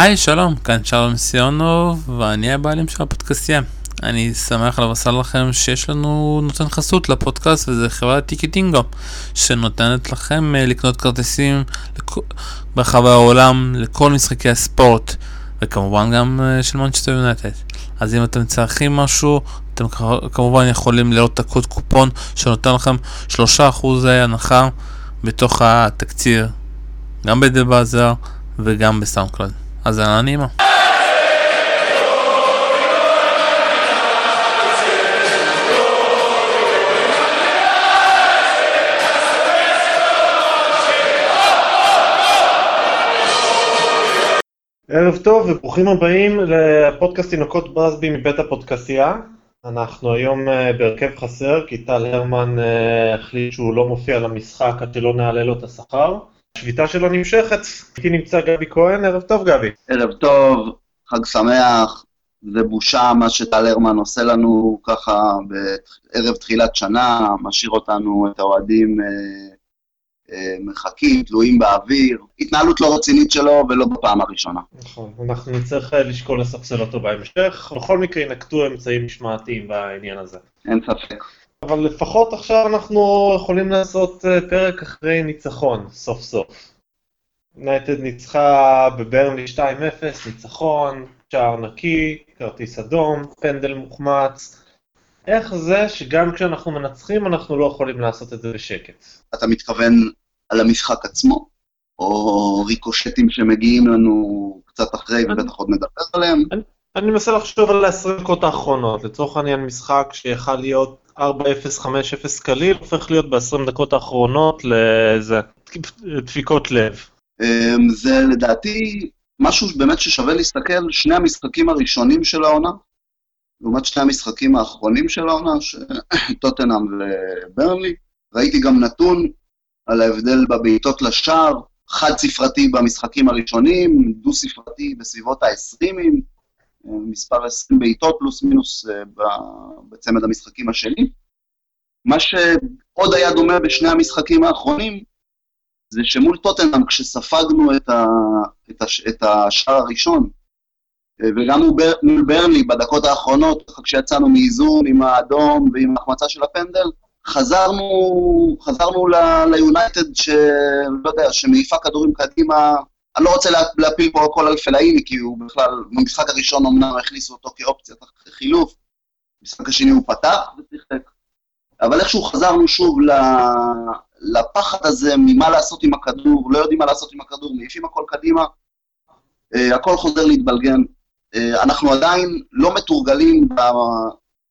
היי, שלום, כאן שלום סיונוב, ואני הבעלים של הפודקאסטייה. אני שמח לבשר לכם שיש לנו נותן חסות לפודקאסט, וזה חברת טיקטינגו, שנותנת לכם uh, לקנות כרטיסים לכ... ברחבי העולם לכל משחקי הספורט, וכמובן גם uh, של מנצ'סטר יונטד. אז אם אתם צריכים משהו, אתם כמובן יכולים לראות את הקוד קופון שנותן לכם 3% הנחה בתוך התקציר, גם בדבאזר וגם בסאונדקלאד. האזנה נעימה. ערב טוב וברוכים הבאים לפודקאסט תינוקות ברסבי מבית הפודקסייה. אנחנו היום אה, בהרכב חסר כי טל הרמן אה, החליט שהוא לא מופיע למשחק עד שלא נעלה לו את השכר. השביתה שלו נמשכת. איתי נמצא גבי כהן, ערב טוב גבי. ערב טוב, חג שמח, זה בושה מה שטל הרמן עושה לנו ככה בערב תחילת שנה, משאיר אותנו, את האוהדים, אה, אה, מחכים, תלויים באוויר. התנהלות לא רצינית שלו ולא בפעם הראשונה. נכון, אנחנו נצטרך אה, לשקול לספסל אותו בהמשך. בכל מקרה ינקטו אמצעים משמעתיים בעניין הזה. אין ספק. אבל לפחות עכשיו אנחנו יכולים לעשות אה, פרק אחרי ניצחון, סוף סוף. נייטד ניצחה בברנלי 2-0, ניצחון, שער נקי, כרטיס אדום, פנדל מוחמץ. איך זה שגם כשאנחנו מנצחים אנחנו לא יכולים לעשות את זה בשקט? אתה מתכוון על המשחק עצמו? או ריקושטים שמגיעים לנו קצת אחרי ובטח עוד נדבר עליהם? אני, אני מנסה לחשוב על ה-20 דקות האחרונות. לצורך העניין משחק שיכל להיות 4-0, 5-0 קליל, הופך להיות ב-20 דקות האחרונות לאיזה דפיקות לב. אמ, זה לדעתי משהו באמת ששווה להסתכל, שני המשחקים הראשונים של העונה, לעומת שני המשחקים האחרונים של העונה, טוטנאם וברנלי. ראיתי גם נתון על ההבדל בבעיטות לשער, חד ספרתי במשחקים הראשונים, דו ספרתי בסביבות ה-20, מספר 20 בעיטות פלוס מינוס אה, בצמד המשחקים השני. מה שעוד היה דומה בשני המשחקים האחרונים, זה שמול טוטנאם, כשספגנו את, ה, את, הש, את השער הראשון, אה, וגם מול ברנלי בדקות האחרונות, כשיצאנו מאיזון עם האדום ועם ההחמצה של הפנדל, חזרנו, חזרנו ליונייטד, שלא יודע, שמעיפה כדורים קדימה, אני לא רוצה להפיל פה הכל על פלאיני, כי הוא בכלל, במשחק הראשון אמנם הכניסו אותו כאופציית חילוף, במשחק השני הוא פתח ושיחק. אבל איכשהו חזרנו שוב לפחד הזה ממה לעשות עם הכדור, לא יודעים מה לעשות עם הכדור, מעיפים הכל קדימה, uh, הכל חוזר להתבלגן. Uh, אנחנו עדיין לא מתורגלים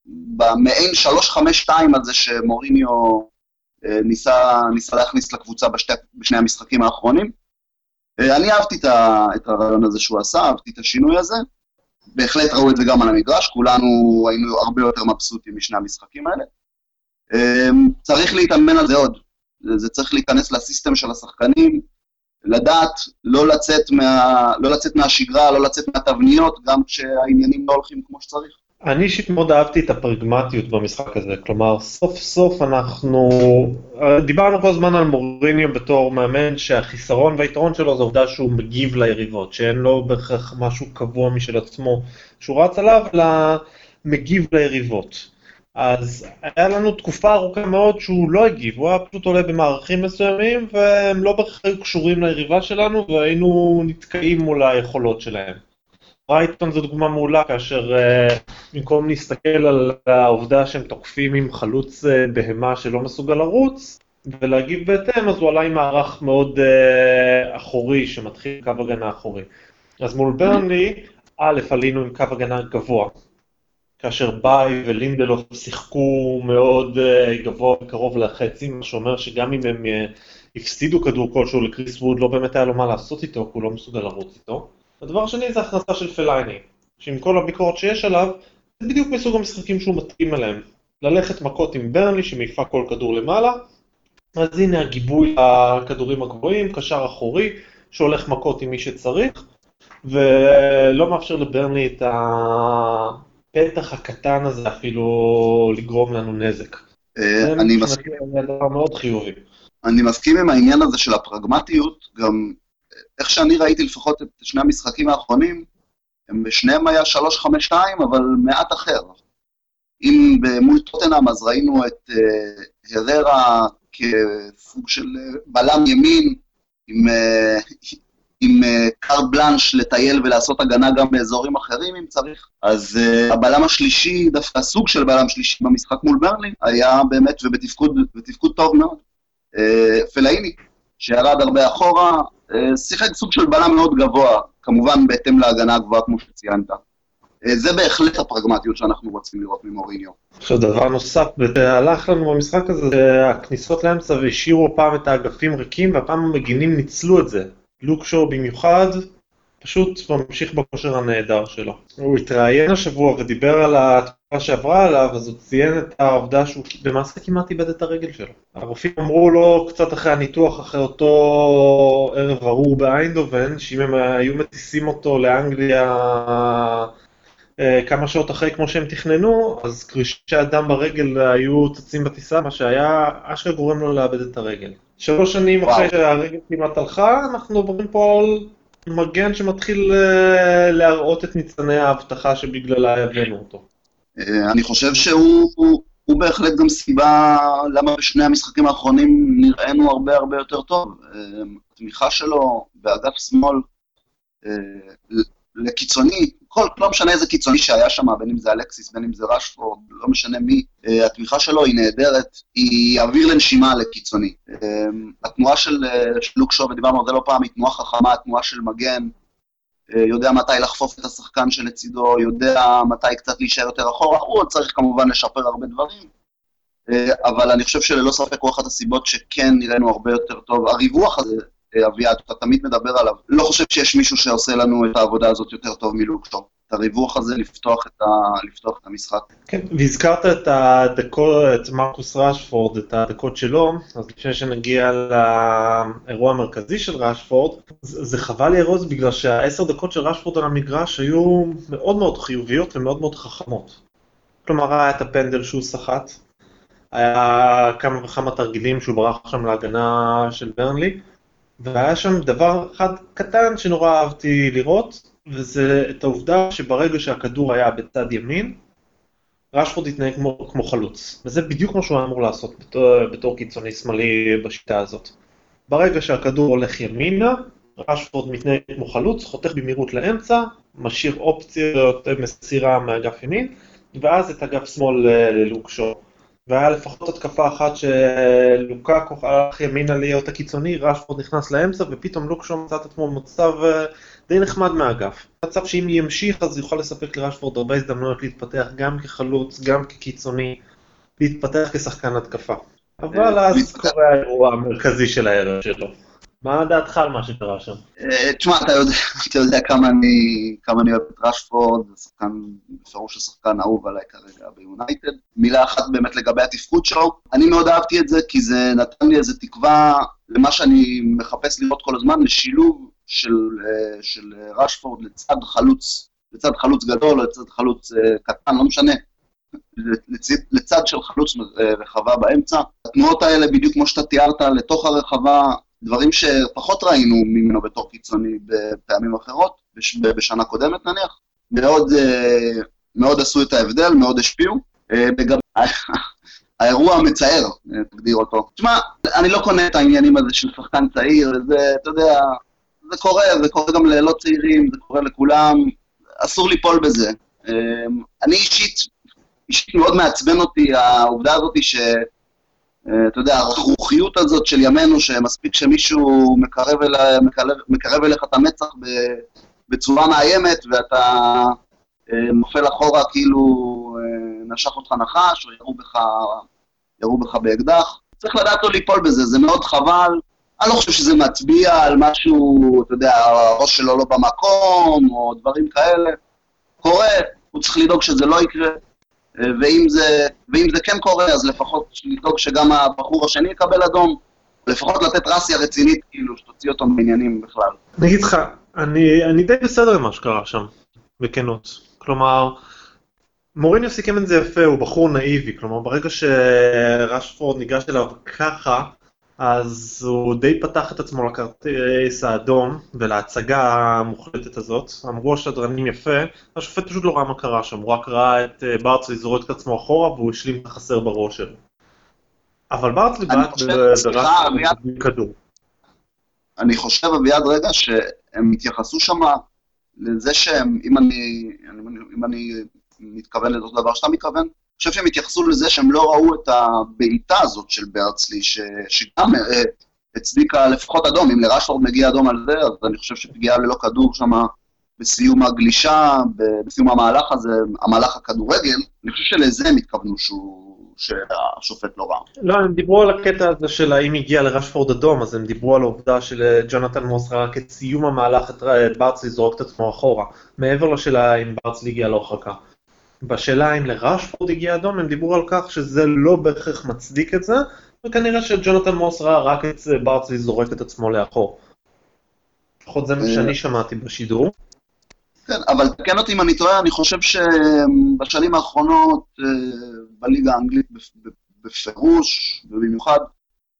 במעין 3-5-2 הזה שמוריניו uh, ניסה, ניסה להכניס לקבוצה בשתי, בשני המשחקים האחרונים. Uh, אני אהבתי את הרעיון הזה שהוא עשה, אהבתי את השינוי הזה. בהחלט ראו את זה גם על המגרש, כולנו היינו הרבה יותר מבסוטים משני המשחקים האלה. אמ, צריך להתאמן על זה עוד. זה צריך להיכנס לסיסטם של השחקנים, לדעת לא לצאת, מה, לא לצאת מהשגרה, לא לצאת מהתבניות, גם כשהעניינים לא הולכים כמו שצריך. אני אישית מאוד אהבתי את הפרגמטיות במשחק הזה, כלומר סוף סוף אנחנו, דיברנו כל הזמן על מוריניו בתור מאמן שהחיסרון והיתרון שלו זה עובדה שהוא מגיב ליריבות, שאין לו בהכרח משהו קבוע משל עצמו שהוא רץ עליו, אלא מגיב ליריבות. אז היה לנו תקופה ארוכה מאוד שהוא לא הגיב, הוא היה פשוט עולה במערכים מסוימים והם לא בהכרח קשורים ליריבה שלנו והיינו נתקעים מול היכולות שלהם. רייטון זו דוגמה מעולה כאשר uh, במקום להסתכל על העובדה שהם תוקפים עם חלוץ uh, בהמה שלא מסוגל לרוץ ולהגיב בהתאם, אז הוא עלה עם מערך מאוד uh, אחורי שמתחיל קו הגנה אחורי. אז מול ברנלי, א', עלינו עם קו הגנה גבוה, כאשר ביי ולינדלוף שיחקו מאוד גבוה וקרוב לחצי, מה שאומר שגם אם הם הפסידו כדור כלשהו לקריס ווד, לא באמת היה לו מה לעשות איתו, כי הוא לא מסוגל לרוץ איתו. הדבר השני זה הכנסה של פלייני, שעם כל הביקורת שיש עליו, זה בדיוק מסוג המשחקים שהוא מתאים אליהם. ללכת מכות עם ברנלי שמעיפה כל כדור למעלה, אז הנה הגיבוי לכדורים הגבוהים, קשר אחורי, שהולך מכות עם מי שצריך, ולא מאפשר לברנלי את. הפתח הקטן הזה אפילו לגרום לנו נזק. אה, אני מסכים. זה דבר מאוד חיובי. אני מסכים עם העניין הזה של הפרגמטיות, גם איך שאני ראיתי לפחות את שני המשחקים האחרונים, הם בשניהם היה 3-5-2, אבל מעט אחר. אם מול טוטנאם אז ראינו את uh, הררה כסוג של בלם ימין, עם, uh, עם קארט בלאנש לטייל ולעשות הגנה גם באזורים אחרים אם צריך. אז uh, הבלם השלישי, דווקא סוג של בלם שלישי במשחק מול ברלי, היה באמת, ובתפקוד טוב מאוד, uh, פלאיני, שירד הרבה אחורה, שיחק סוג של בלם מאוד גבוה, כמובן בהתאם להגנה הגבוהה כמו שציינת. Uh, זה בהחלט הפרגמטיות שאנחנו רוצים לראות ממוריניו. עכשיו דבר נוסף, הלך לנו במשחק הזה, הכניסות לאמצע והשאירו פעם את האגפים ריקים, והפעם המגינים ניצלו את זה. לוק שואו במיוחד, פשוט ממשיך בכושר הנהדר שלו. הוא התראיין השבוע ודיבר על התקופה שעברה עליו, אז הוא ציין את העובדה שהוא למעשה כמעט איבד את הרגל שלו. הרופאים אמרו לו קצת אחרי הניתוח, אחרי אותו ערב ארור באיינדובן, שאם הם היו מטיסים אותו לאנגליה אה, כמה שעות אחרי כמו שהם תכננו, אז קרישי הדם ברגל היו צצים בטיסה, מה שהיה אשכרה גורם לו לאבד את הרגל. שלוש שנים וואו. אחרי שהרגל כמעט הלכה, אנחנו מדברים פה על מגן שמתחיל uh, להראות את ניצני ההבטחה שבגללה הבאנו אותו. Uh, אני חושב שהוא הוא, בהחלט גם סיבה למה בשני המשחקים האחרונים נראינו הרבה הרבה יותר טוב. Uh, התמיכה שלו באגף שמאל לקיצוני, כל, לא משנה איזה קיצוני שהיה שם, בין אם זה אלקסיס, בין אם זה רשפורד, לא משנה מי, uh, התמיכה שלו היא נהדרת, היא אוויר לנשימה לקיצוני. Uh, התנועה של, של לוק שואו, ודיברנו על זה לא פעם, היא תנועה חכמה, תנועה של מגן, uh, יודע מתי לחפוף את השחקן שלצידו, יודע מתי קצת להישאר יותר אחורה, הוא עוד צריך כמובן לשפר הרבה דברים, אבל אני חושב שללא ספק הוא אחת הסיבות שכן נראינו הרבה יותר טוב. הריווח הזה, אביעד, אתה תמיד מדבר עליו. לא חושב שיש מישהו שעושה לנו את העבודה הזאת יותר טוב מלוקשו. את הריווח הזה, לפתוח את, ה... לפתוח את המשחק. כן, והזכרת את הדקות, את מרקוס ראשפורד, את הדקות שלו, אז לפני שנגיע לאירוע המרכזי של ראשפורד, זה חבל לי ארוז בגלל שהעשר דקות של ראשפורד על המגרש היו מאוד מאוד חיוביות ומאוד מאוד חכמות. כלומר, היה את הפנדל שהוא סחט, היה כמה וכמה תרגילים שהוא ברח שם להגנה של ברנלי, והיה שם דבר אחד קטן שנורא אהבתי לראות, וזה את העובדה שברגע שהכדור היה בצד ימין, רשפורד התנהג כמו, כמו חלוץ. וזה בדיוק מה שהוא אמור לעשות בתור, בתור קיצוני שמאלי בשיטה הזאת. ברגע שהכדור הולך ימינה, רשפורד מתנהג כמו חלוץ, חותך במהירות לאמצע, משאיר אופציות מסירה מאגף ימין, ואז את אגף שמאל אה, ללוקשו. והיה לפחות התקפה אחת שלוקקו הלך ימינה להיות הקיצוני, רשפורד נכנס לאמצע, ופתאום לוקשו מצא את עצמו במצב אה, די נחמד מהאגף. מצב שאם ימשיך אז יוכל לספק לרשפורד הרבה הזדמנויות להתפתח גם כחלוץ, גם כקיצוני, להתפתח כשחקן התקפה. אבל אה, אז קורה האירוע המרכזי של הערב שלו. מה דעתך על מה שקרה שם? אה, תשמע, אתה יודע, אתה יודע כמה, אני, כמה אני אוהב את ראשפורד, זה שחקן, בפירוש השחקן האהוב עליי כרגע ביונייטד. מילה אחת באמת לגבי התפקוד שלו, אני מאוד אהבתי את זה, כי זה נתן לי איזו תקווה למה שאני מחפש לראות כל הזמן, לשילוב של, אה, של ראשפורד לצד חלוץ, לצד חלוץ גדול לצד חלוץ אה, קטן, לא משנה. לצד, לצד של חלוץ רחבה באמצע. התנועות האלה, בדיוק כמו שאתה תיארת, לתוך הרחבה, דברים שפחות ראינו ממנו בתור קיצוני בפעמים אחרות, בש, בשנה קודמת נניח. מאוד, אה, מאוד עשו את ההבדל, מאוד השפיעו. וגם אה, האירוע המצער, אה, תגדיר אותו. תשמע, אני לא קונה את העניינים הזה של שחקן צעיר, זה, אתה יודע, זה קורה, זה קורה גם ללא צעירים, זה קורה לכולם, אסור ליפול בזה. אני אישית, אישית מאוד מעצבן אותי העובדה הזאת ש... אה, אתה יודע, הרכרוכיות הזאת של ימינו, שמספיק שמישהו מקרב, אל, מקרב, מקרב אליך את המצח בצורה מאיימת, ואתה אה, נופל אחורה כאילו אה, נשך אותך נחש, או ירו בך, ירו בך באקדח. צריך לדעת לא ליפול בזה, זה מאוד חבל. אני לא חושב שזה מצביע על משהו, אתה יודע, הראש שלו לא במקום, או דברים כאלה. קורה, הוא צריך לדאוג שזה לא יקרה. ואם זה, ואם זה כן קורה, אז לפחות לדאוג שגם הבחור השני יקבל אדום, לפחות לתת רסיה רצינית, כאילו, שתוציא אותו מעניינים בכלל. אני אגיד לך, אני, אני די בסדר עם מה שקרה שם, בכנות. כלומר, מוריניו סיכם את זה יפה, הוא בחור נאיבי, כלומר, ברגע שרשפורד ניגש אליו ככה, אז הוא די פתח את עצמו לכרטיס האדום ולהצגה המוחלטת הזאת. אמרו השדרנים יפה, השופט פשוט לא ראה מה קרה שם, הוא רק ראה את אה, ברצלי זורק את עצמו אחורה והוא השלים את החסר בראש שלו. אבל ברצלי אני בעט חושב, ב- סליחה, ברק אביעד. בלי כדור. אני חושב, אביעד, רגע, שהם התייחסו שם לזה שהם, אם אני, אני- אם אני מתכוון לאותו דבר שאתה מתכוון, חושב שהם התייחסו לזה שהם לא ראו את הבעיטה הזאת של ברצלי, ש, שגם אה, הצדיקה לפחות אדום, אם לרשפורד מגיע אדום על זה, אז אני חושב שפגיעה ללא כדור שם בסיום הגלישה, בסיום המהלך הזה, המהלך הכדורגל, אני חושב שלזה הם התכוונו שהוא, שהשופט לא ראה. לא, הם דיברו על הקטע הזה של האם הגיע לרשפורד אדום, אז הם דיברו על העובדה שלג'ונתן מוס ראה רק את סיום המהלך את את ברצלי זורק את עצמו אחורה, מעבר לשאלה אם ברצלי הגיע להרחקה. בשאלה אם לרשפורד הגיע אדום, הם דיברו על כך שזה לא בהכרח מצדיק את זה, וכנראה שג'ונתן מוס ראה רק את ברצלי זורק את עצמו לאחור. לפחות זה מה שאני שמעתי בשידור. כן, אבל תקן אותי אם אני טועה, אני חושב שבשנים האחרונות אה, בליגה האנגלית בפ- בפ- בפירוש, ובמיוחד,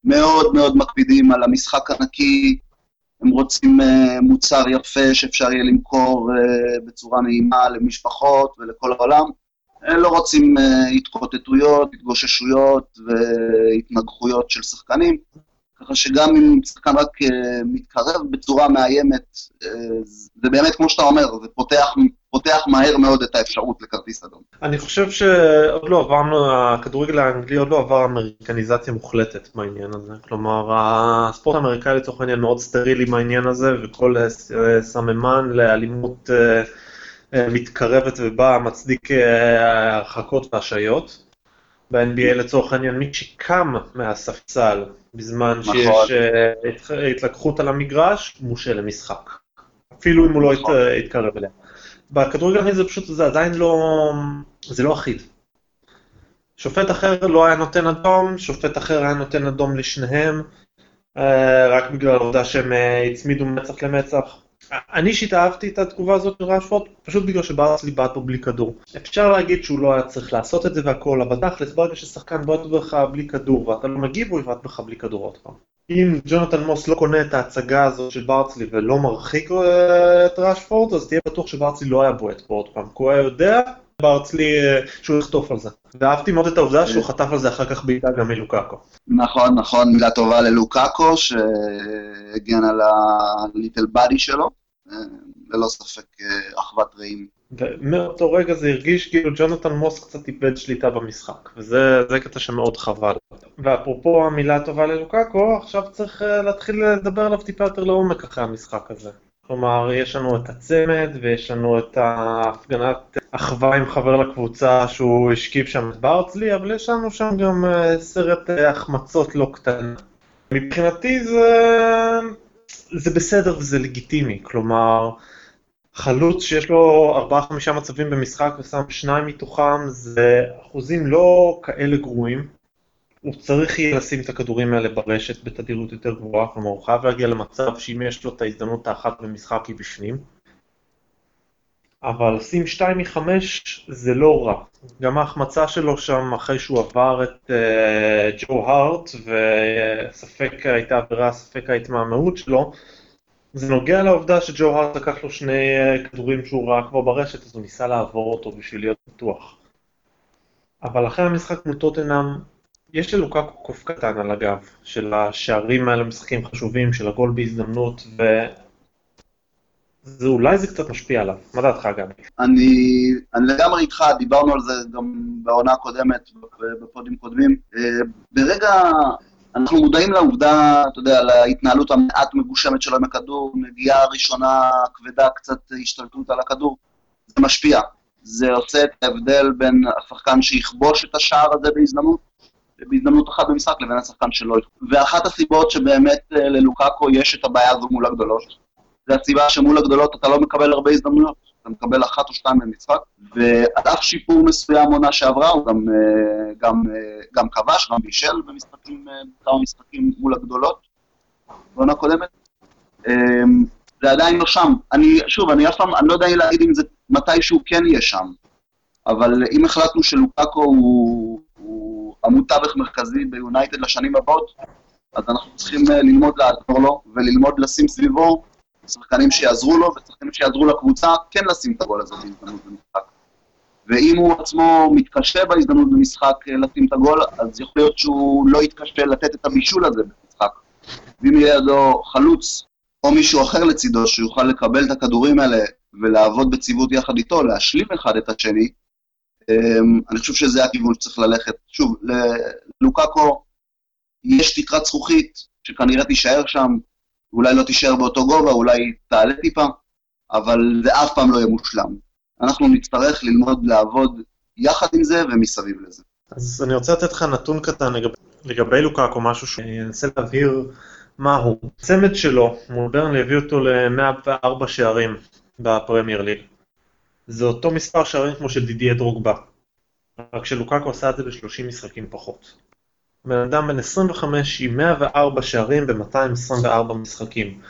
מאוד מאוד מקפידים על המשחק הנקי, הם רוצים אה, מוצר יפה שאפשר יהיה למכור אה, בצורה נעימה למשפחות ולכל העולם. הם לא רוצים אה, התקוטטויות, התגוששויות והתנגחויות של שחקנים, ככה שגם אם שחקן רק אה, מתקרב בצורה מאיימת, אה, זה באמת, כמו שאתה אומר, זה פותח, פותח מהר מאוד את האפשרות לכרטיס אדום. אני חושב שעוד לא עברנו, הכדורגל האנגלי עוד לא עבר אמריקניזציה מוחלטת בעניין הזה. כלומר, הספורט האמריקאי לצורך העניין מאוד סטרילי בעניין הזה, וכל אה, סממן לאלימות מתקרבת ובאה מצדיק הרחקות והשעיות. ב-NBA לצורך העניין מי שקם מהספסל בזמן נכון. שיש התח- התלקחות על המגרש, מושעה למשחק. אפילו אם הוא לא נכון. יתקרב אליה. בכדורגל זה פשוט, זה עדיין לא, זה לא אחיד. שופט אחר לא היה נותן אדום, שופט אחר היה נותן אדום לשניהם, אה, רק בגלל העובדה שהם אה, הצמידו מצח למצח. אני אישית אהבתי את התגובה הזאת של רשפורד, פשוט בגלל שברצלי בעט בו בלי כדור. אפשר להגיד שהוא לא היה צריך לעשות את זה והכל, אבל תכלס, ברגע ששחקן בועט בך בלי כדור ואתה לא מגיב, הוא יבעט בך בלי כדור עוד פעם. אם ג'ונתן מוס לא קונה את ההצגה הזאת של ברצלי ולא מרחיק אה, את רשפורד, אז תהיה בטוח שברצלי לא היה בועט פה עוד פעם, כי הוא היה יודע, ברצלי, אה, שהוא יחטוף על זה. ואהבתי מאוד את העובדה שהוא חטף על זה אחר כך בעיטה גם מלוקאקו. נכון, נכון, מילה טובה ללוקאקו, שהגן על הליטל באדי שלו, אה, ללא ספק אה, אחוות רעים. ומאותו רגע זה הרגיש כאילו ג'ונתן מוס קצת איבד שליטה במשחק, וזה זה קטע שמאוד חבל. ואפרופו המילה הטובה ללוקאקו, עכשיו צריך אה, להתחיל לדבר עליו טיפה יותר לעומק אחרי המשחק הזה. כלומר, יש לנו את הצמד, ויש לנו את ההפגנת אחווה עם חבר לקבוצה שהוא השכיב שם את ברצלי, אבל יש לנו שם גם אה, סרט אה, החמצות לא קטנה. מבחינתי זה, זה בסדר וזה לגיטימי, כלומר, חלוץ שיש לו 4-5 מצבים במשחק ושם שניים מתוכם זה אחוזים לא כאלה גרועים. הוא צריך יהיה לשים את הכדורים האלה ברשת בתדירות יותר גבוהה, כלומר הוא חייב להגיע למצב שאם יש לו את ההזדמנות האחת במשחק היא בפנים. אבל לשים 2 מ-5 זה לא רע. גם ההחמצה שלו שם אחרי שהוא עבר את uh, ג'ו הארט וספק הייתה עבירה, ספק ההתמהמהות שלו, זה נוגע לעובדה שג'ו הארט לקח לו שני אה, כדורים שהוא ראה כבר ברשת, אז הוא ניסה לעבור אותו בשביל להיות בטוח. אבל אחרי המשחק מול טוטנאם, יש ללוקקו קוף קטן על הגב, של השערים האלה משחקים חשובים, של הגול בהזדמנות, ו... זה אולי זה קצת משפיע עליו. מה דעתך גבי? אני, אני לגמרי איתך, דיברנו על זה גם בעונה הקודמת, בפודים קודמים. אה, ברגע, אנחנו מודעים לעובדה, אתה יודע, להתנהלות המעט מגושמת שלו עם הכדור, נגיעה ראשונה כבדה, קצת השתלטות על הכדור, זה משפיע. זה עושה את ההבדל בין השחקן שיכבוש את השער הזה בהזדמנות, בהזדמנות אחת במשחק, לבין השחקן יכבוש. ואחת הסיבות שבאמת אה, ללוקאקו יש את הבעיה הזו מול הגדולות, זה הסיבה שמול הגדולות אתה לא מקבל הרבה הזדמנויות, אתה מקבל אחת או שתיים במשחק, ועל אף שיפור מסוים עונה שעברה, הוא גם, אה, גם, אה, גם כבש, גם בישל במשחקים, כמה משחקים מול הגדולות, בעונה קודמת. אה, זה עדיין לא שם. אני, שוב, אני אף פעם, אני לא יודע להגיד אם זה מתישהו כן יהיה שם, אבל אם החלטנו שלוקאקו הוא עמוד תווך מרכזי ביונייטד לשנים הבאות, אז אנחנו צריכים אה, ללמוד לעזור לו, וללמוד לשים סביבו שחקנים שיעזרו לו, ושחקנים שיעזרו לקבוצה כן לשים את הגול הזה בהזדמנות במשחק. ואם הוא עצמו מתקשה בהזדמנות במשחק אה, לשים את הגול, אז יכול להיות שהוא לא יתקשה לתת את הבישול הזה במשחק. ואם יהיה לידו חלוץ, או מישהו אחר לצידו, שיוכל לקבל את הכדורים האלה ולעבוד בציוות יחד איתו, להשלים אחד את השני, אני חושב שזה הכיוון שצריך ללכת. שוב, ללוקאקו יש תקרת זכוכית שכנראה תישאר שם, אולי לא תישאר באותו גובה, אולי תעלה טיפה, אבל זה אף פעם לא יהיה מושלם. אנחנו נצטרך ללמוד לעבוד יחד עם זה ומסביב לזה. אז אני רוצה לתת לך נתון קטן לגבי, לגבי לוקאקו, משהו שאני אנסה להבהיר מה הוא. הצמד שלו, מול ברנלי הביא אותו ל-104 שערים בפרמייר ליג. זה אותו מספר שערים כמו של דידיה דרוגבה. רק שלוקאקו עשה את זה ב-30 משחקים פחות. בן אדם בן 25 עם 104 שערים ב-224 משחקים.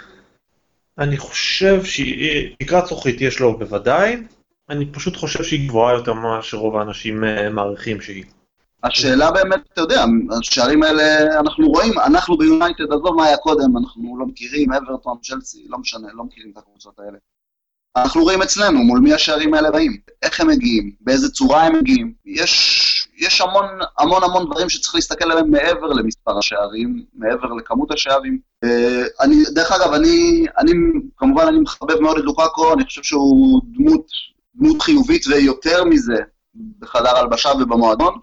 אני חושב שתקרת זכוכית יש לו בוודאי, אני פשוט חושב שהיא גבוהה יותר ממה שרוב האנשים אה, מעריכים שהיא. השאלה באמת, אתה יודע, השערים האלה אנחנו רואים, אנחנו ביונייטד, עזוב מה היה קודם, אנחנו לא מכירים, אברטון, צ'לסי, לא משנה, לא מכירים את הקבוצות האלה. אנחנו רואים אצלנו מול מי השערים האלה באים, איך הם מגיעים, באיזה צורה הם מגיעים. יש, יש המון המון המון דברים שצריך להסתכל עליהם מעבר למספר השערים, מעבר לכמות השערים. אה, אני, דרך אגב, אני, אני, כמובן אני מחבב מאוד את לוקאקו, אני חושב שהוא דמות, דמות חיובית ויותר מזה בחדר הלבשה ובמועדון.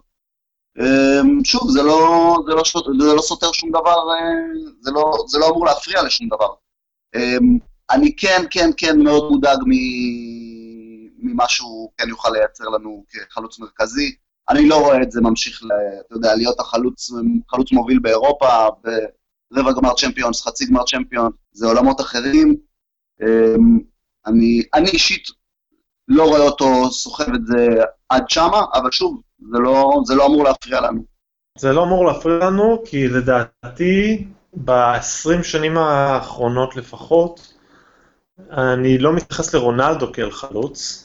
אה, שוב, זה לא, זה, לא, זה לא סותר שום דבר, אה, זה לא, זה לא אמור להפריע לשום דבר. אני כן, כן, כן מאוד מודאג ממה שהוא כן יוכל לייצר לנו כחלוץ מרכזי. אני לא רואה את זה ממשיך, ל, אתה יודע, להיות החלוץ חלוץ מוביל באירופה, ברבע גמר צ'מפיונס, חצי גמר צ'מפיונס, זה עולמות אחרים. אמ, אני, אני אישית לא רואה אותו סוחב את זה עד שמה, אבל שוב, זה לא, זה לא אמור להפריע לנו. זה לא אמור להפריע לנו, כי לדעתי, ב-20 שנים האחרונות לפחות, אני לא מתייחס לרונלדו כאל חלוץ,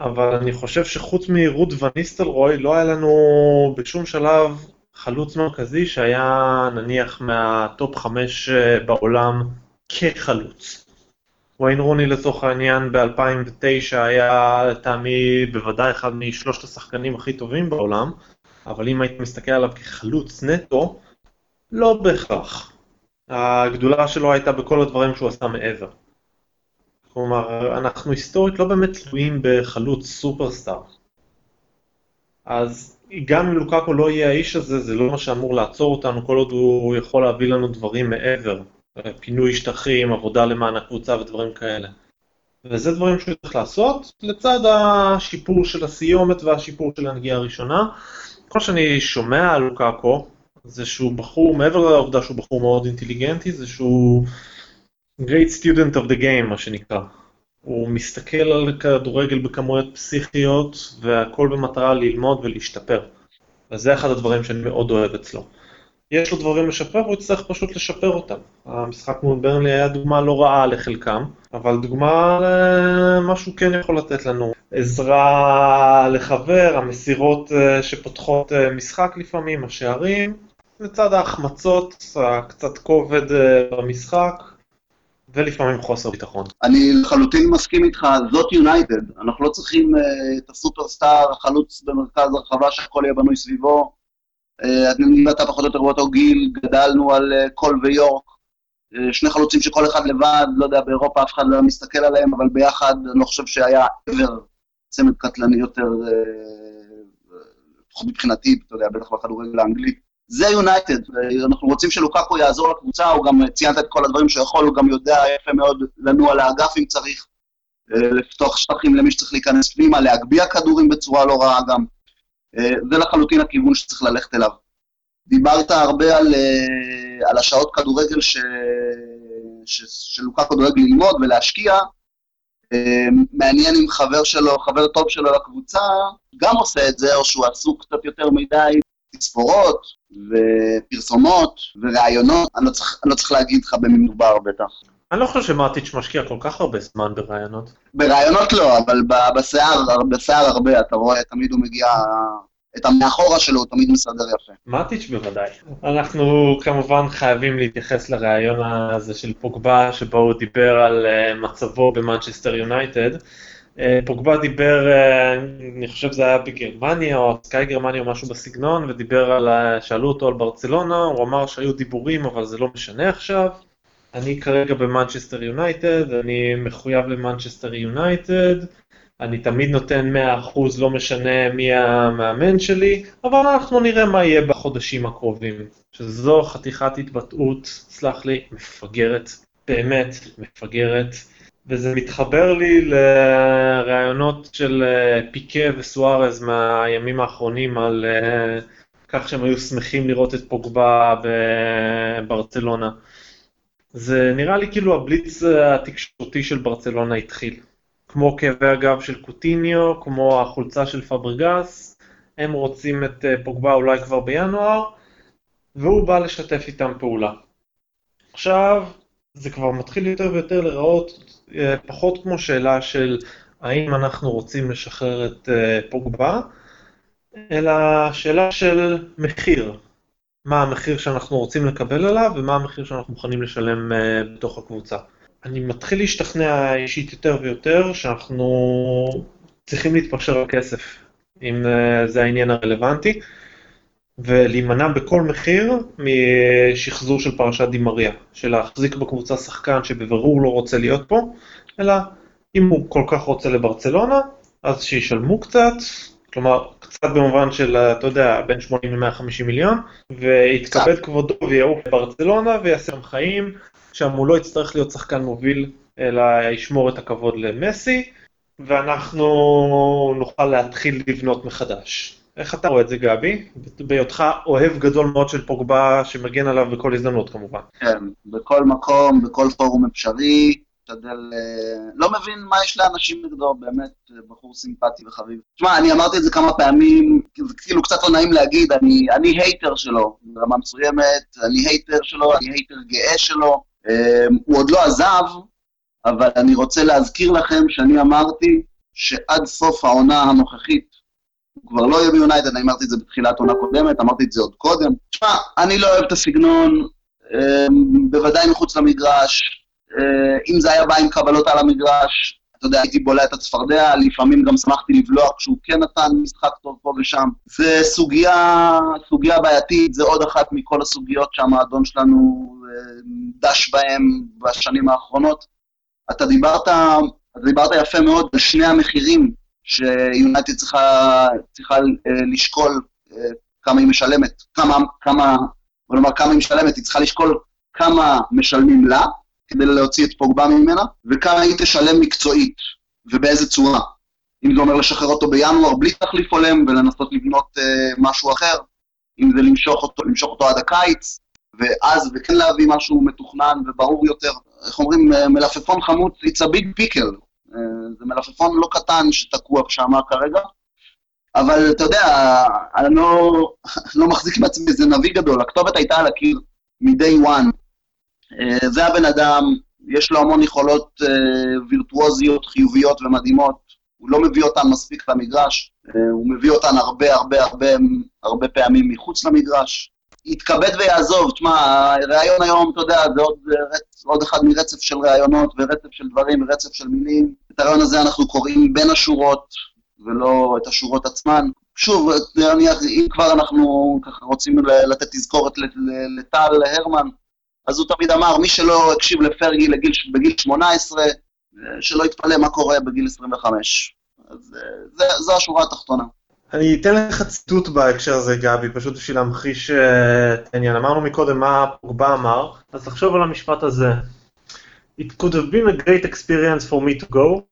אבל אני חושב שחוץ מרות וניסטלרוי לא היה לנו בשום שלב חלוץ מרכזי שהיה נניח מהטופ 5 אה, בעולם כחלוץ. וויין רוני לצורך העניין ב-2009 היה לטעמי בוודאי אחד משלושת השחקנים הכי טובים בעולם, אבל אם היית מסתכל עליו כחלוץ נטו, לא בהכרח. הגדולה שלו הייתה בכל הדברים שהוא עשה מעבר. כלומר, אנחנו היסטורית לא באמת תלויים בחלוץ סופרסטאר. אז גם אם לוקקו לא יהיה האיש הזה, זה לא מה שאמור לעצור אותנו, כל עוד הוא יכול להביא לנו דברים מעבר. פינוי שטחים, עבודה למען הקבוצה ודברים כאלה. וזה דברים שהוא צריך לעשות, לצד השיפור של הסיומת והשיפור של הנגיעה הראשונה. כל שאני שומע על לוקקו, זה שהוא בחור, מעבר לעובדה שהוא בחור מאוד אינטליגנטי, זה שהוא Great Student of the Game, מה שנקרא. הוא מסתכל על כדורגל בכמויות פסיכיות, והכל במטרה ללמוד ולהשתפר. וזה אחד הדברים שאני מאוד אוהב אצלו. יש לו דברים לשפר, הוא יצטרך פשוט לשפר אותם. המשחק מול ברנלי היה דוגמה לא רעה לחלקם, אבל דוגמה למה שהוא כן יכול לתת לנו. עזרה לחבר, המסירות אה, שפותחות אה, משחק לפעמים, השערים, לצד ההחמצות, הקצת כובד אה, במשחק, ולפעמים חוסר ביטחון. אני לחלוטין מסכים איתך, זאת יונייטד. אנחנו לא צריכים uh, את הסופרסטאר, החלוץ במרכז הרחבה שהכל יהיה בנוי סביבו. Uh, אני ואתה פחות או יותר באותו גיל, גדלנו על uh, קול ויורק. Uh, שני חלוצים שכל אחד לבד, לא יודע, באירופה אף אחד לא מסתכל עליהם, אבל ביחד אני לא חושב שהיה ever צמד קטלני יותר, לפחות uh, מבחינתי, אתה יודע, בטח בכדורגל האנגלי. זה יונייטד, אנחנו רוצים שלוקקו יעזור לקבוצה, הוא גם ציינת את כל הדברים שהוא יכול, הוא גם יודע יפה מאוד לנוע לאגף אם צריך, אה, לפתוח שטחים למי שצריך להיכנס פנימה, להגביה כדורים בצורה לא רעה גם. אה, זה לחלוטין הכיוון שצריך ללכת אליו. דיברת הרבה על, אה, על השעות כדורגל ש... ש... שלוקקו דואג ללמוד ולהשקיע. מעניין אם חבר שלו, חבר טוב שלו לקבוצה, גם עושה את זה, או שהוא עסוק קצת יותר מדי תספורות ופרסומות וראיונות, אני לא צריך, אני לא צריך להגיד לך במי מדובר בטח. אני לא חושב שמרטיץ' משקיע כל כך הרבה זמן בראיונות. בראיונות לא, אבל בשיער, בשיער הרבה, אתה רואה, תמיד הוא מגיע את המאחורה שלו הוא תמיד מסדר יפה. מטיץ' בוודאי. אנחנו כמובן חייבים להתייחס לראיון הזה של פוגבה, שבו הוא דיבר על אה, מצבו במנצ'סטר יונייטד. אה, פוגבה דיבר, אה, אני חושב זה היה בגרמניה או Sky גרמניה או משהו בסגנון, ודיבר על, שאלו אותו על ברצלונה, הוא אמר שהיו דיבורים אבל זה לא משנה עכשיו. אני כרגע במנצ'סטר יונייטד, אני מחויב למנצ'סטר יונייטד, אני תמיד נותן 100% לא משנה מי המאמן שלי, אבל אנחנו נראה מה יהיה בחודשים הקרובים. שזו חתיכת התבטאות, סלח לי, מפגרת, באמת מפגרת. וזה מתחבר לי לראיונות של אה, פיקה וסוארז מהימים האחרונים על אה, כך שהם היו שמחים לראות את פוגבה בברצלונה. זה נראה לי כאילו הבליץ התקשורתי של ברצלונה התחיל. כמו כאבי הגב של קוטיניו, כמו החולצה של פברגס, הם רוצים את אה, פוגבה אולי כבר בינואר, והוא בא לשתף איתם פעולה. עכשיו, זה כבר מתחיל יותר ויותר להיראות אה, פחות כמו שאלה של האם אנחנו רוצים לשחרר את אה, פוגבה, אלא שאלה של מחיר. מה המחיר שאנחנו רוצים לקבל עליו ומה המחיר שאנחנו מוכנים לשלם בתוך הקבוצה. אני מתחיל להשתכנע אישית יותר ויותר שאנחנו צריכים להתפשר על כסף, אם אה, זה העניין הרלוונטי, ולהימנע בכל מחיר משחזור של פרשת דימריה, של להחזיק בקבוצה שחקן שבבירור לא רוצה להיות פה, אלא אם הוא כל כך רוצה לברצלונה, אז שישלמו קצת, כלומר, קצת במובן של, אתה יודע, בין 80 ל-150 מיליון, ויתכבד כבודו ויעוף לברצלונה ויעשה שם חיים, שם הוא לא יצטרך להיות שחקן מוביל, אלא ישמור את הכבוד למסי, ואנחנו נוכל להתחיל לבנות מחדש. איך אתה רואה את זה, גבי? בהיותך אוהב גדול מאוד של פוגבה שמגן עליו בכל הזדמנות כמובן. כן, בכל מקום, בכל פורום אפשרי, משתדל... לא מבין מה יש לאנשים נגדו, באמת בחור סימפטי וחביב. תשמע, אני אמרתי את זה כמה פעמים, זה כאילו קצת לא נעים להגיד, אני, אני hater שלו, ברמה מסוימת, אני hater שלו, אני hater גאה שלו. אמ, הוא עוד לא עזב, אבל אני רוצה להזכיר לכם שאני אמרתי שעד סוף העונה הנוכחית כבר לא יהיה ביונייטד, אני אמרתי את זה בתחילת עונה קודמת, אמרתי את זה עוד קודם. תשמע, אני לא אוהב את הסגנון, אמ, בוודאי מחוץ למגרש. אה, אם זה היה בא עם קבלות על המגרש, אתה יודע, הייתי בולע את הצפרדע, לפעמים גם שמחתי לבלוע כשהוא כן נתן משחק טוב פה ושם. זה סוגיה, סוגיה בעייתית, זה עוד אחת מכל הסוגיות שהמועדון שלנו אה, דש בהן בשנים האחרונות. אתה דיברת, אתה דיברת יפה מאוד על שני המחירים שיונייטד צריכה, צריכה אה, לשקול אה, כמה היא משלמת, כמה, כמה, בוא נאמר כמה היא משלמת, היא צריכה לשקול כמה משלמים לה, כדי להוציא את פוגבה ממנה, וכמה היא תשלם מקצועית, ובאיזה צורה. אם זה אומר לשחרר אותו בינואר בלי תחליף הולם ולנסות לבנות אה, משהו אחר, אם זה למשוך אותו, למשוך אותו עד הקיץ, ואז, וכן להביא משהו מתוכנן וברור יותר. איך אומרים, אה, מלפפון חמוץ, it's a big pickle. אה, זה מלפפון לא קטן שתקוע שם כרגע, אבל אתה יודע, אני לא, לא מחזיק מעצמי איזה נביא גדול, הכתובת הייתה על הקיר מ-day one. אה, זה הבן אדם, יש לו המון יכולות וירטואוזיות, חיוביות ומדהימות, הוא לא מביא אותן מספיק למגרש, הוא מביא אותן הרבה הרבה הרבה הרבה פעמים מחוץ למגרש. יתכבד ויעזוב. תשמע, ראיון היום, אתה יודע, זה עוד, עוד אחד מרצף של ראיונות ורצף של דברים ורצף של מילים. את הראיון הזה אנחנו קוראים בין השורות, ולא את השורות עצמן. שוב, אני, אם כבר אנחנו ככה רוצים לתת תזכורת לטל הרמן, אז הוא תמיד אמר, מי שלא הקשיב לפרגי לגיל, בגיל 18, שלא יתפלא מה קורה בגיל 25. אז אה, זה, זו השורה התחתונה. אני אתן לך ציטוט בהקשר הזה, גבי, פשוט בשביל להמחיש אה, את העניין. אמרנו מקודם מה פוגבה אמר, אז תחשוב על המשפט הזה. It could have been a great experience for me to go.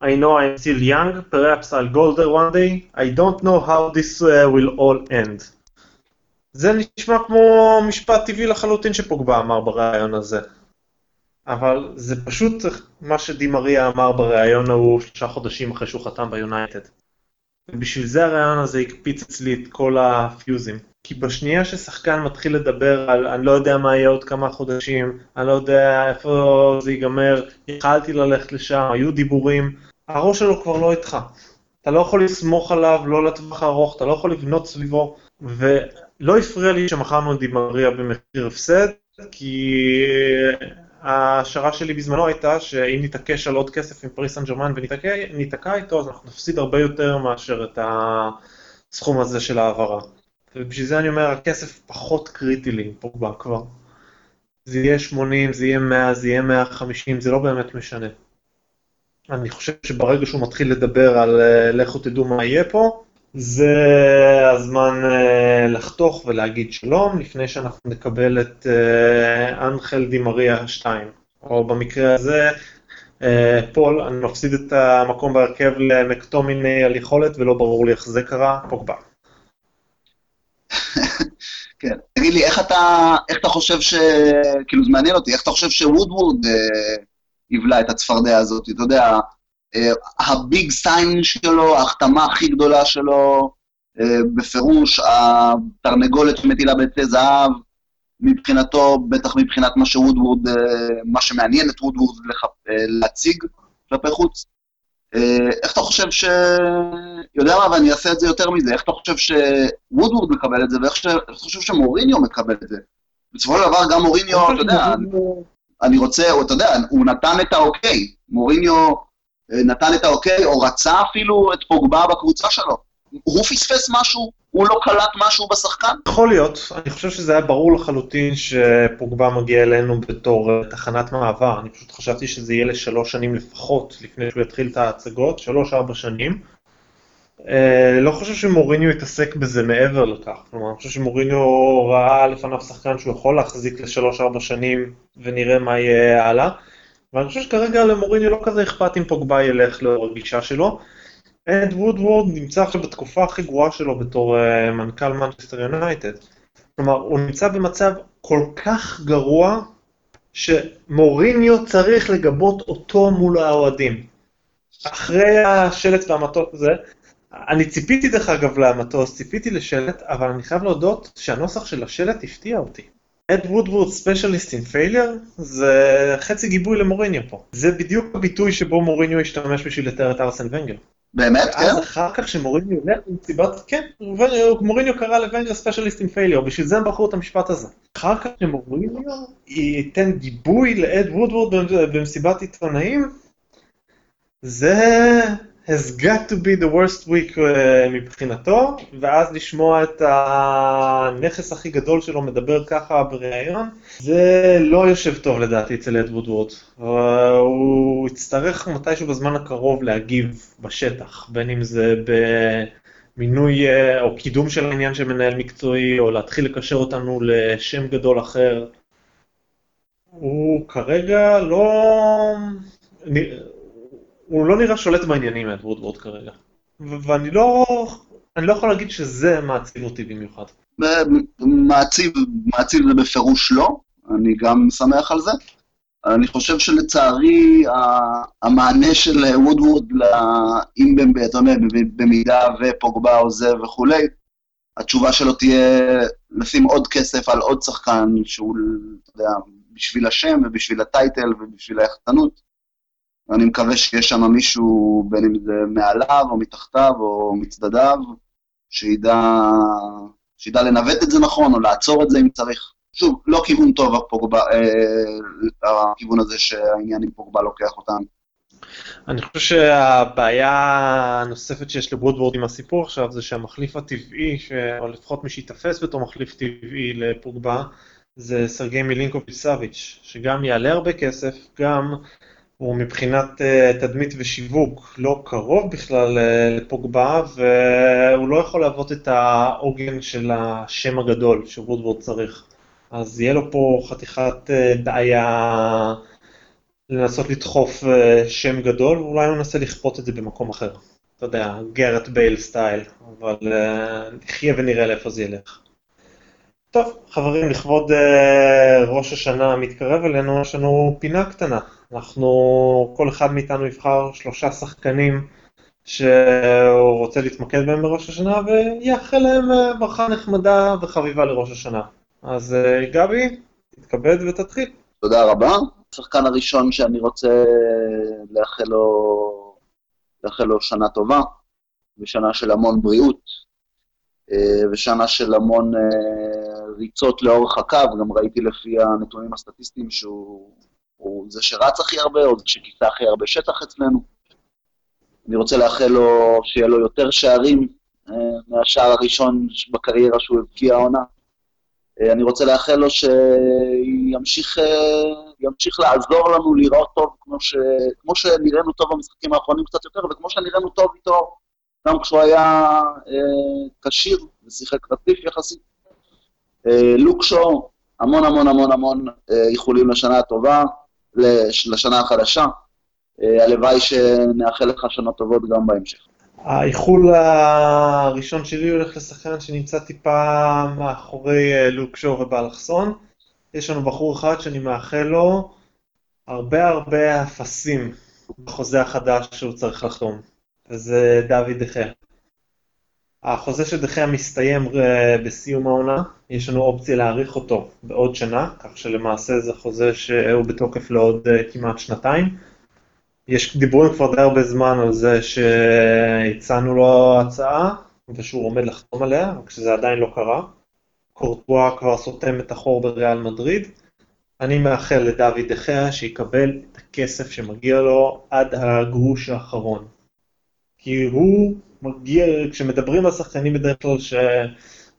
I know I'm still young, perhaps I'll go there one day. I don't know how this uh, will all end. זה נשמע כמו משפט טבעי לחלוטין שפוגבה אמר בריאיון הזה. אבל זה פשוט מה שדימריה אמר בריאיון ההוא שלושה חודשים אחרי שהוא חתם ביונייטד. ובשביל זה הרעיון הזה הקפיץ אצלי את כל הפיוזים. כי בשנייה ששחקן מתחיל לדבר על אני לא יודע מה יהיה עוד כמה חודשים, אני לא יודע איפה זה ייגמר, יכלתי ללכת לשם, היו דיבורים, הראש שלו כבר לא איתך. אתה לא יכול לסמוך עליו, לא לטווח הארוך, אתה לא יכול לבנות סביבו, ולא הפריע לי שמכרנו את דימריה במחיר הפסד, כי ההשערה שלי בזמנו הייתה שאם נתעקש על עוד כסף עם פריס סן ג'רמן וניתקע איתו, אז אנחנו נפסיד הרבה יותר מאשר את הסכום הזה של ההעברה. ובשביל זה אני אומר, הכסף פחות קריטי לי עם פוגבה כבר. זה יהיה 80, זה יהיה 100, זה יהיה 150, זה לא באמת משנה. אני חושב שברגע שהוא מתחיל לדבר על uh, לכו תדעו מה יהיה פה, זה הזמן uh, לחתוך ולהגיד שלום, לפני שאנחנו נקבל את uh, אנחל דימריה 2. או במקרה הזה, uh, פול, אני מפסיד את המקום בהרכב למקטומיני על יכולת, ולא ברור לי איך זה קרה, פוגבה. כן. תגיד לי, איך אתה, איך אתה חושב ש... כאילו, זה מעניין אותי, איך אתה חושב שוודוורד אה, יבלע את הצפרדע הזאת? אתה יודע, הביג סיין שלו, ההחתמה הכי גדולה שלו, אה, בפירוש, התרנגולת שמטילה ביצי זהב, מבחינתו, בטח מבחינת מה שוודוורד, אה, מה שמעניין את וודוורד. אה, להציג כלפי חוץ. אה, איך אתה חושב ש... יודע מה, ואני אעשה את זה יותר מזה, איך אתה חושב שוודוורד מקבל את זה, ואיך אתה חושב שמוריניו מקבל את זה? בסופו של דבר גם מוריניו, אתה יודע, אני רוצה, אתה יודע, הוא נתן את האוקיי, מוריניו אה, נתן את האוקיי, או רצה אפילו את פוגבה בקבוצה שלו. הוא פספס משהו? הוא לא קלט משהו בשחקן? יכול להיות, אני חושב שזה היה ברור לחלוטין שפוגבה מגיע אלינו בתור אה, תחנת מעבר, אני פשוט חשבתי שזה יהיה לשלוש שנים לפחות לפני שהוא יתחיל את ההצגות, שלוש-ארבע שנים. אה, לא חושב שמוריניו יתעסק בזה מעבר לכך, כלומר, אני חושב שמוריניו ראה לפניו שחקן שהוא יכול להחזיק לשלוש-ארבע שנים ונראה מה יהיה הלאה. ואני חושב שכרגע למוריניו לא כזה אכפת אם פוגבה ילך לאור הגישה שלו. אד וודוורד נמצא עכשיו בתקופה הכי גרועה שלו בתור uh, מנכ"ל מנצ'סטר יונייטד. כלומר, הוא נמצא במצב כל כך גרוע, שמוריניו צריך לגבות אותו מול האוהדים. אחרי השלט והמטוס הזה, אני ציפיתי דרך אגב למטוס, ציפיתי לשלט, אבל אני חייב להודות שהנוסח של השלט הפתיע אותי. אד וודוורד specialist in failure זה חצי גיבוי למוריניו פה. זה בדיוק הביטוי שבו מוריניו השתמש בשביל לתאר את ארסן ונגר. באמת, כן? ואז אחר כך שמוריניו הולך עם סיבת, כן, מוריניו קרא לוונגר specialist in failure, בשביל זה הם בחרו את המשפט הזה. אחר כך שמוריניו ייתן גיבוי לאד וודוורד במסיבת עיתונאים, זה has got to be the worst week uh, מבחינתו, ואז לשמוע את הנכס הכי גדול שלו מדבר ככה בריאיון, זה לא יושב טוב לדעתי אצל אד וודוורד. Uh, הוא יצטרך מתישהו בזמן הקרוב להגיב בשטח, בין אם זה במינוי uh, או קידום של העניין של מנהל מקצועי, או להתחיל לקשר אותנו לשם גדול אחר. הוא כרגע לא... הוא לא נראה שולט בעניינים את וודוורד כרגע. ואני לא, אני לא יכול להגיד שזה מעציב אותי במיוחד. מעציב, מעציב זה בפירוש לא, אני גם שמח על זה. אני חושב שלצערי המענה של וודוורד, אם אתה יודע, במידה ופוגבה עוזב וכולי, התשובה שלו תהיה לשים עוד כסף על עוד שחקן שהוא, אתה יודע, בשביל השם ובשביל הטייטל ובשביל היחצנות. ואני מקווה שיש שם מישהו, בין אם זה מעליו או מתחתיו או מצדדיו, שידע, שידע לנווט את זה נכון או לעצור את זה אם צריך. שוב, לא כיוון טוב הפוגבה, אה, הכיוון הזה שהעניין עם פוגבה לוקח אותנו. אני חושב שהבעיה הנוספת שיש לבוודוורד עם הסיפור עכשיו זה שהמחליף הטבעי. או לפחות מי שיתפס בתור מחליף טבעי לפוגבה, זה סרגי מילינקוביץ' סאביץ', שגם יעלה הרבה כסף, גם הוא מבחינת uh, תדמית ושיווק לא קרוב בכלל uh, לפוגבה, והוא לא יכול להוות את העוגן של השם הגדול שוודוורד צריך. אז יהיה לו פה חתיכת uh, בעיה לנסות לדחוף שם גדול, ואולי הוא ינסה לכפות את זה במקום אחר. אתה יודע, גארט בייל סטייל, אבל נחיה ונראה לאיפה זה ילך. טוב, חברים, לכבוד ראש השנה המתקרב אלינו, יש לנו פינה קטנה. אנחנו, כל אחד מאיתנו יבחר שלושה שחקנים שהוא רוצה להתמקד בהם בראש השנה, ויאחל להם uh, ברכה נחמדה וחביבה לראש השנה. אז uh, גבי, תתכבד ותתחיל. תודה רבה. השחקן הראשון שאני רוצה לאחל לו, לאחל לו שנה טובה, ושנה של המון בריאות, ושנה של המון ריצות לאורך הקו, גם ראיתי לפי הנתונים הסטטיסטיים שהוא זה שרץ הכי הרבה, או זה שכיסה הכי הרבה שטח אצלנו. אני רוצה לאחל לו שיהיה לו יותר שערים מהשער הראשון בקריירה שהוא הבקיע העונה. אני רוצה לאחל לו שימשיך ימשיך לעזור לנו לראות טוב, כמו, ש, כמו שנראינו טוב במשחקים האחרונים קצת יותר, וכמו שנראינו טוב איתו גם כשהוא היה כשיר אה, ושיחק רציף יחסית. אה, לוקשו, המון המון המון המון אה, איחולים לשנה הטובה, לשנה החדשה. אה, הלוואי שנאחל לך שנות טובות גם בהמשך. האיחול הראשון שלי הולך לשחקן שנמצא טיפה מאחורי אה, לוקשו ובאלכסון. יש לנו בחור אחד שאני מאחל לו הרבה הרבה אפסים בחוזה החדש שהוא צריך לחתום, וזה דוד דחיה. החוזה של דחיה מסתיים אה, בסיום העונה, יש לנו אופציה להאריך אותו בעוד שנה, כך שלמעשה זה חוזה שהוא בתוקף לעוד אה, כמעט שנתיים. יש דיבורים כבר די הרבה זמן על זה שהצענו לו הצעה ושהוא עומד לחתום עליה, רק שזה עדיין לא קרה. קורטואה כבר סותם את החור בריאל מדריד. אני מאחל לדוד דחיה שיקבל את הכסף שמגיע לו עד הגרוש האחרון. כי הוא מגיע, כשמדברים על שחקנים בדרך כלל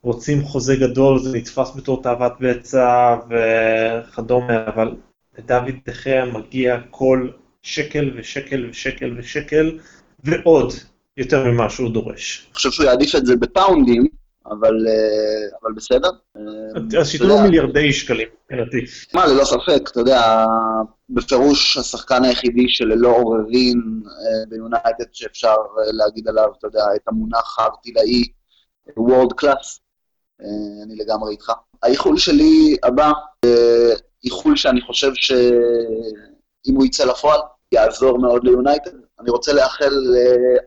שרוצים חוזה גדול, זה נתפס בתור תאוות בצע וכדומה, אבל לדוד דחיה מגיע כל שקל ושקל ושקל ושקל ועוד יותר ממה שהוא דורש. אני חושב שהוא יעדיף את זה בפאונדים, אבל, אה, אבל בסדר. אז שייתנו לו מיליארדי שקלים, מבחינתי. מה, ללא ספק, אתה יודע, בפירוש השחקן היחידי שללא עוררין אה, ביונייטד שאפשר אה, להגיד עליו, אתה יודע, את המונח הערטילאי, world class, אני לגמרי איתך. האיחול שלי הבא, איחול שאני חושב שאם הוא יצא לפועל, יעזור מאוד ליונייטד. אני רוצה לאחל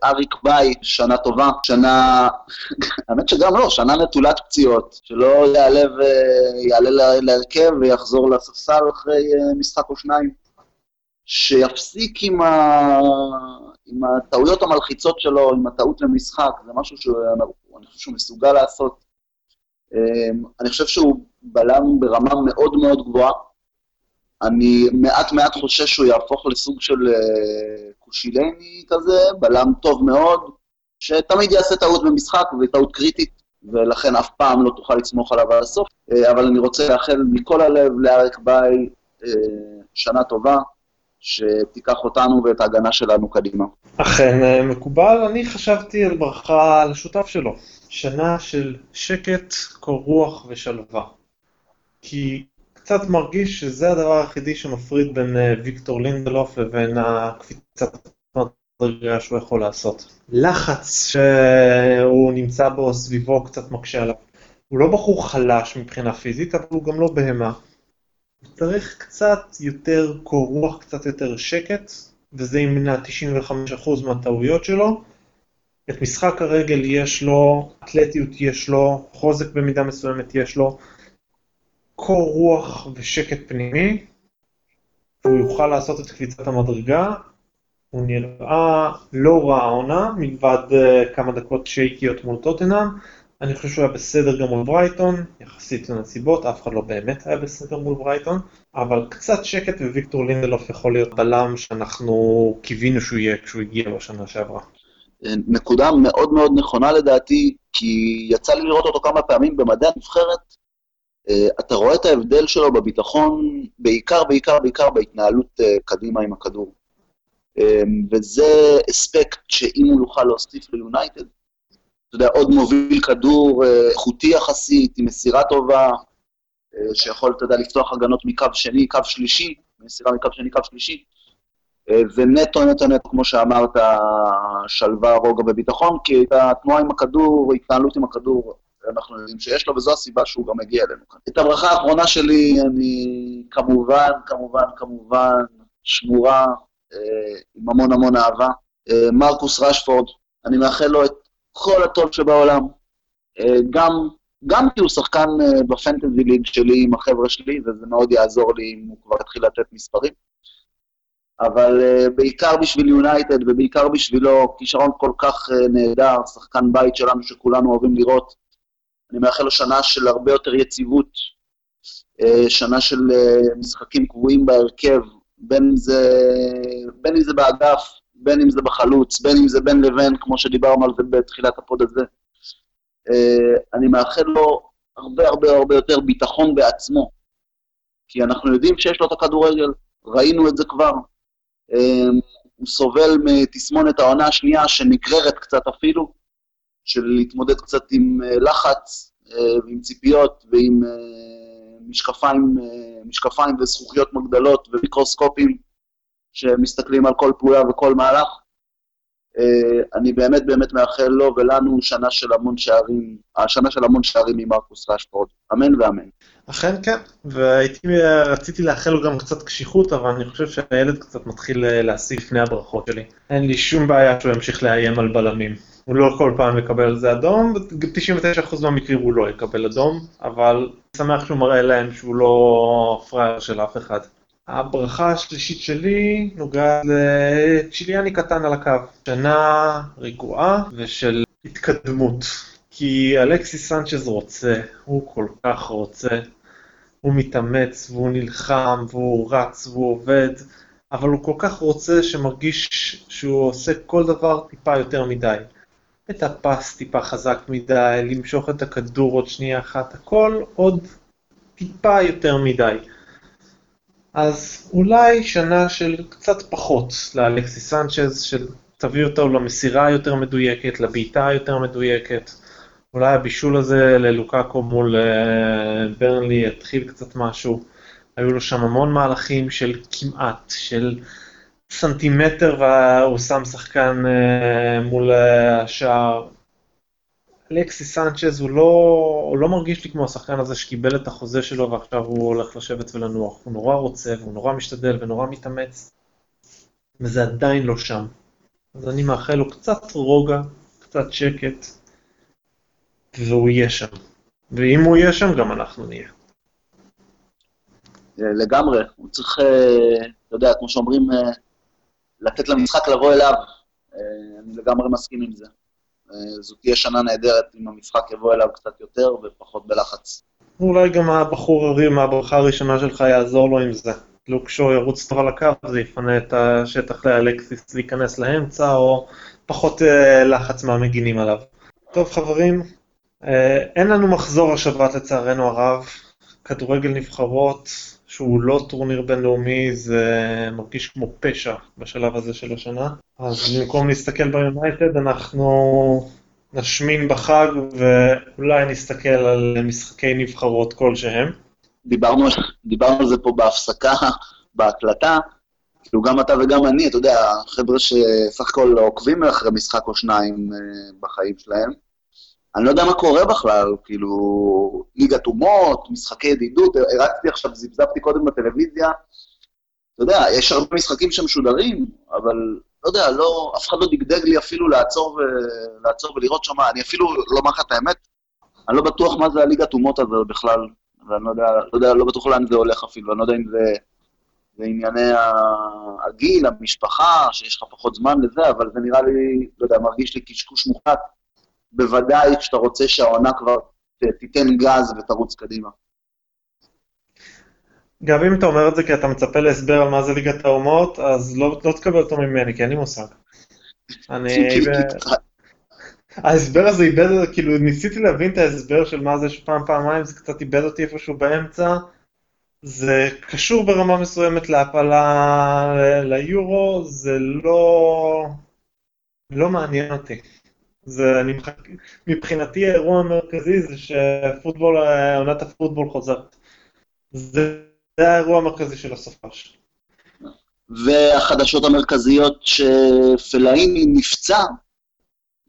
לאריק ביי שנה טובה, שנה, האמת שגם לא, שנה נטולת פציעות, שלא יעלה ויעלה להרכב ויחזור לספסל אחרי אה, משחק או שניים. שיפסיק עם, ה... עם הטעויות המלחיצות שלו, עם הטעות למשחק, זה משהו שאני חושב שהוא מסוגל לעשות. אה, אני חושב שהוא בלם ברמה מאוד מאוד גבוהה, אני מעט מעט חושש שהוא יהפוך לסוג של uh, קושילני כזה, בלם טוב מאוד, שתמיד יעשה טעות במשחק, וטעות קריטית, ולכן אף פעם לא תוכל לסמוך עליו עד הסוף. Uh, אבל אני רוצה לאחל מכל הלב לאריק ביי uh, שנה טובה, שתיקח אותנו ואת ההגנה שלנו קדימה. אכן מקובל, אני חשבתי על ברכה לשותף שלו, שנה של שקט, קור רוח ושלווה. כי קצת מרגיש שזה הדבר היחידי שמפריד בין אה, ויקטור לינדלוף לבין הקפיצת מדרגה שהוא יכול לעשות. לחץ שהוא נמצא בו סביבו קצת מקשה עליו. הוא לא בחור חלש מבחינה פיזית, אבל הוא גם לא בהמה. צריך קצת יותר קור רוח, קצת יותר שקט, וזה ימנע 95% מהטעויות שלו. את משחק הרגל יש לו, אתלטיות יש לו, חוזק במידה מסוימת יש לו, קור רוח ושקט פנימי, והוא יוכל לעשות את קפיצת המדרגה. הוא נראה לא רע העונה, מלבד uh, כמה דקות שייקיות מול טוטנאם. אני חושב שהוא היה בסדר גם מול ברייטון, יחסית לנסיבות, אף אחד לא באמת היה בסדר מול ברייטון, אבל קצת שקט וויקטור לינדלוף יכול להיות בלם שאנחנו קיווינו שהוא יהיה כשהוא הגיע בשנה שעברה. נקודה מאוד מאוד נכונה לדעתי, כי יצא לי לראות אותו כמה פעמים במדעי הנבחרת, אה, אתה רואה את ההבדל שלו בביטחון, בעיקר, בעיקר, בעיקר בהתנהלות אה, קדימה עם הכדור. אה, וזה אספקט שאם הוא יוכל להוסיף ליונייטד, אתה יודע, עוד מוביל כדור איכותי יחסית, עם מסירה טובה, שיכול, אתה יודע, לפתוח הגנות מקו שני, קו שלישי, מסירה מקו שני, קו שלישי, ונטו, נטו, נטו, כמו שאמרת, שלווה, רוגע וביטחון, כי את התנועה עם הכדור, התנהלות עם הכדור, אנחנו יודעים שיש לו, וזו הסיבה שהוא גם מגיע אלינו כאן. את הברכה האחרונה שלי, אני כמובן, כמובן, כמובן, שמורה אה, עם המון המון אהבה. אה, מרקוס רשפורד, אני מאחל לו את כל הטוב שבעולם. אה, גם, גם כי הוא שחקן אה, ב fantasy league שלי עם החבר'ה שלי, וזה מאוד יעזור לי אם הוא כבר יתחיל לתת מספרים. אבל אה, בעיקר בשביל יונייטד ובעיקר בשבילו כישרון כל כך אה, נהדר, שחקן בית שלנו שכולנו אוהבים לראות. אני מאחל לו שנה של הרבה יותר יציבות, אה, שנה של אה, משחקים קבועים בהרכב, בין אם זה, בין אם זה באגף, בין אם זה בחלוץ, בין אם זה בין לבין, כמו שדיברנו על זה בתחילת ה pod הזה. Uh, אני מאחל לו הרבה הרבה הרבה יותר ביטחון בעצמו, כי אנחנו יודעים שיש לו את הכדורגל, ראינו את זה כבר. הוא סובל מתסמונת העונה השנייה, שנגררת קצת אפילו, של להתמודד קצת עם אה, לחץ, אה, ועם ציפיות, ועם אה, משקפיים, משקפיים וזכוכיות מגדלות ומיקרוסקופים שמסתכלים על כל פעולה וכל מהלך. אני באמת באמת מאחל לו ולנו שנה של המון שערים, השנה של המון שערים ממרקוס רשפורד. אמן ואמן. אכן כן, והייתי, רציתי לאחל לו גם קצת קשיחות, אבל אני חושב שהילד קצת מתחיל להשיג לפני הברכות שלי. אין לי שום בעיה שהוא ימשיך לאיים על בלמים. הוא לא כל פעם יקבל על זה אדום, ב-99% מהמקרים הוא לא יקבל אדום, אבל שמח שהוא מראה להם שהוא לא פראייר של אף אחד. הברכה השלישית שלי נוגעת לצ'יליאני קטן על הקו. שנה רגועה ושל התקדמות. כי אלכסיס סנצ'ז רוצה, הוא כל כך רוצה, הוא מתאמץ והוא נלחם והוא רץ והוא עובד, אבל הוא כל כך רוצה שמרגיש שהוא עושה כל דבר טיפה יותר מדי. את הפס טיפה חזק מדי, למשוך את הכדור עוד שנייה אחת, הכל עוד טיפה יותר מדי. אז אולי שנה של קצת פחות לאלכסיס סנצ'ז, של תביא אותו למסירה היותר מדויקת, לבעיטה היותר מדויקת. אולי הבישול הזה ללוקאקו מול אה, ברנלי יתחיל קצת משהו. היו לו שם המון מהלכים של כמעט, של סנטימטר והוא שם שחקן אה, מול אה, השער. אלכסי סנצ'ז הוא לא, הוא לא מרגיש לי כמו השחקן הזה שקיבל את החוזה שלו ועכשיו הוא הולך לשבת ולנוח. הוא נורא רוצה והוא נורא משתדל ונורא מתאמץ, וזה עדיין לא שם. אז אני מאחל לו קצת רוגע, קצת שקט, והוא יהיה שם. ואם הוא יהיה שם, גם אנחנו נהיה. לגמרי, הוא צריך, אה, אתה יודע, כמו שאומרים, לתת למשחק לבוא אליו. אה, אני לגמרי מסכים עם זה. זו תהיה שנה נהדרת אם המשחק יבוא אליו קצת יותר ופחות בלחץ. אולי גם הבחור הרי מהברכה הראשונה שלך יעזור לו עם זה. לוקשו ירוץ טוב על הקו, זה יפנה את השטח לאלקסיס להיכנס לאמצע, או פחות לחץ מהמגינים עליו. טוב חברים, אה, אין לנו מחזור השבת לצערנו הרב, כדורגל נבחרות שהוא לא טורניר בינלאומי זה מרגיש כמו פשע בשלב הזה של השנה, אז במקום להסתכל ביונייטד אנחנו נשמין בחג ואולי נסתכל על משחקי נבחרות כלשהם. דיברנו, דיברנו על זה פה בהפסקה, בהקלטה, כאילו גם אתה וגם אני, אתה יודע, חבר'ה שסך הכל עוקבים אחרי משחק או שניים אה, בחיים שלהם. אני לא יודע מה קורה בכלל, כאילו, ליגת אומות, משחקי ידידות, הרצתי עכשיו, זיפזפתי קודם בטלוויזיה. אתה יודע, יש הרבה משחקים שמשודרים, אבל לא יודע, לא, אף אחד לא דגדג לי אפילו לעצור, ו, לעצור ולראות שם, אני אפילו, לא אומר לך את האמת, אני לא בטוח מה זה הליגת אומות הזה בכלל, ואני לא יודע, לא יודע, לא בטוח לאן זה הולך אפילו, אני לא יודע אם זה, זה ענייני הגיל, המשפחה, שיש לך פחות זמן לזה, אבל זה נראה לי, לא יודע, מרגיש לי קשקוש מוחלט. בוודאי כשאתה רוצה שהעונה כבר תיתן גז ותרוץ קדימה. גם אם אתה אומר את זה כי אתה מצפה להסבר על מה זה ליגת האומות, אז לא, לא תקבל אותו ממני, כי אין לי מושג. אני... ההסבר הזה איבד, כאילו ניסיתי להבין את ההסבר של מה זה שפעם פעמיים, זה קצת איבד אותי איפשהו באמצע. זה קשור ברמה מסוימת להפלה ליורו, זה לא... לא מעניין אותי. זה, אני מחכה, מבחינתי האירוע המרכזי זה שפוטבול, עונת הפוטבול חוזרת. זה, זה האירוע המרכזי של הסופש. והחדשות המרכזיות שפלאיני נפצע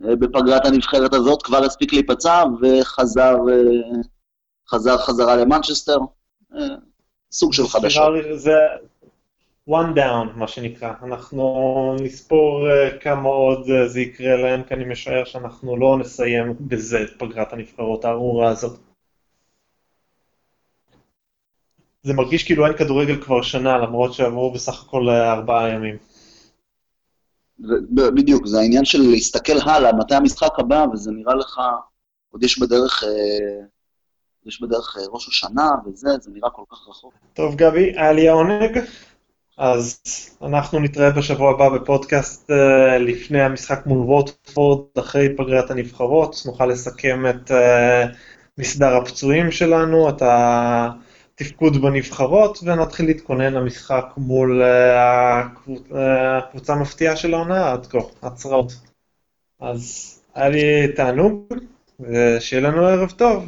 אה, בפגרת הנבחרת הזאת, כבר הספיק להיפצע וחזר אה, חזר חזרה למנצ'סטר. אה, סוג של חדשות. זה, one down, מה שנקרא. אנחנו נספור uh, כמה עוד uh, זה יקרה להם, כי אני משער שאנחנו לא נסיים בזה את פגרת הנבחרות הארורה הזאת. זה מרגיש כאילו אין כדורגל כבר שנה, למרות שעברו בסך הכל אה, ארבעה ימים. בדיוק, זה העניין של להסתכל הלאה, מתי המשחק הבא, וזה נראה לך, עוד יש בדרך, אה, יש בדרך אה, ראש השנה וזה, זה נראה כל כך רחוק. טוב, גבי, היה לי העונג. אז אנחנו נתראה בשבוע הבא בפודקאסט אה, לפני המשחק מול ווטפורד, אחרי פגרת הנבחרות. נוכל לסכם את אה, מסדר הפצועים שלנו, את התפקוד בנבחרות, ונתחיל להתכונן למשחק מול אה, הקבוצ- הקבוצה המפתיעה של העונה עד כה, הצרעות. אז היה לי תענוג, ושיהיה לנו ערב טוב,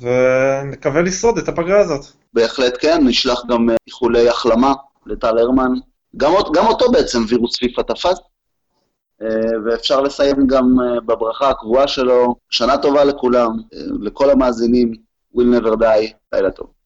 ונקווה לשרוד את הפגרה הזאת. בהחלט כן, נשלח גם איחולי החלמה לטל הרמן. גם, גם אותו בעצם וירוס פיפ"א תפס, אה, ואפשר לסיים גם אה, בברכה הקבועה שלו. שנה טובה לכולם, אה, לכל המאזינים, will never die, לילה טוב.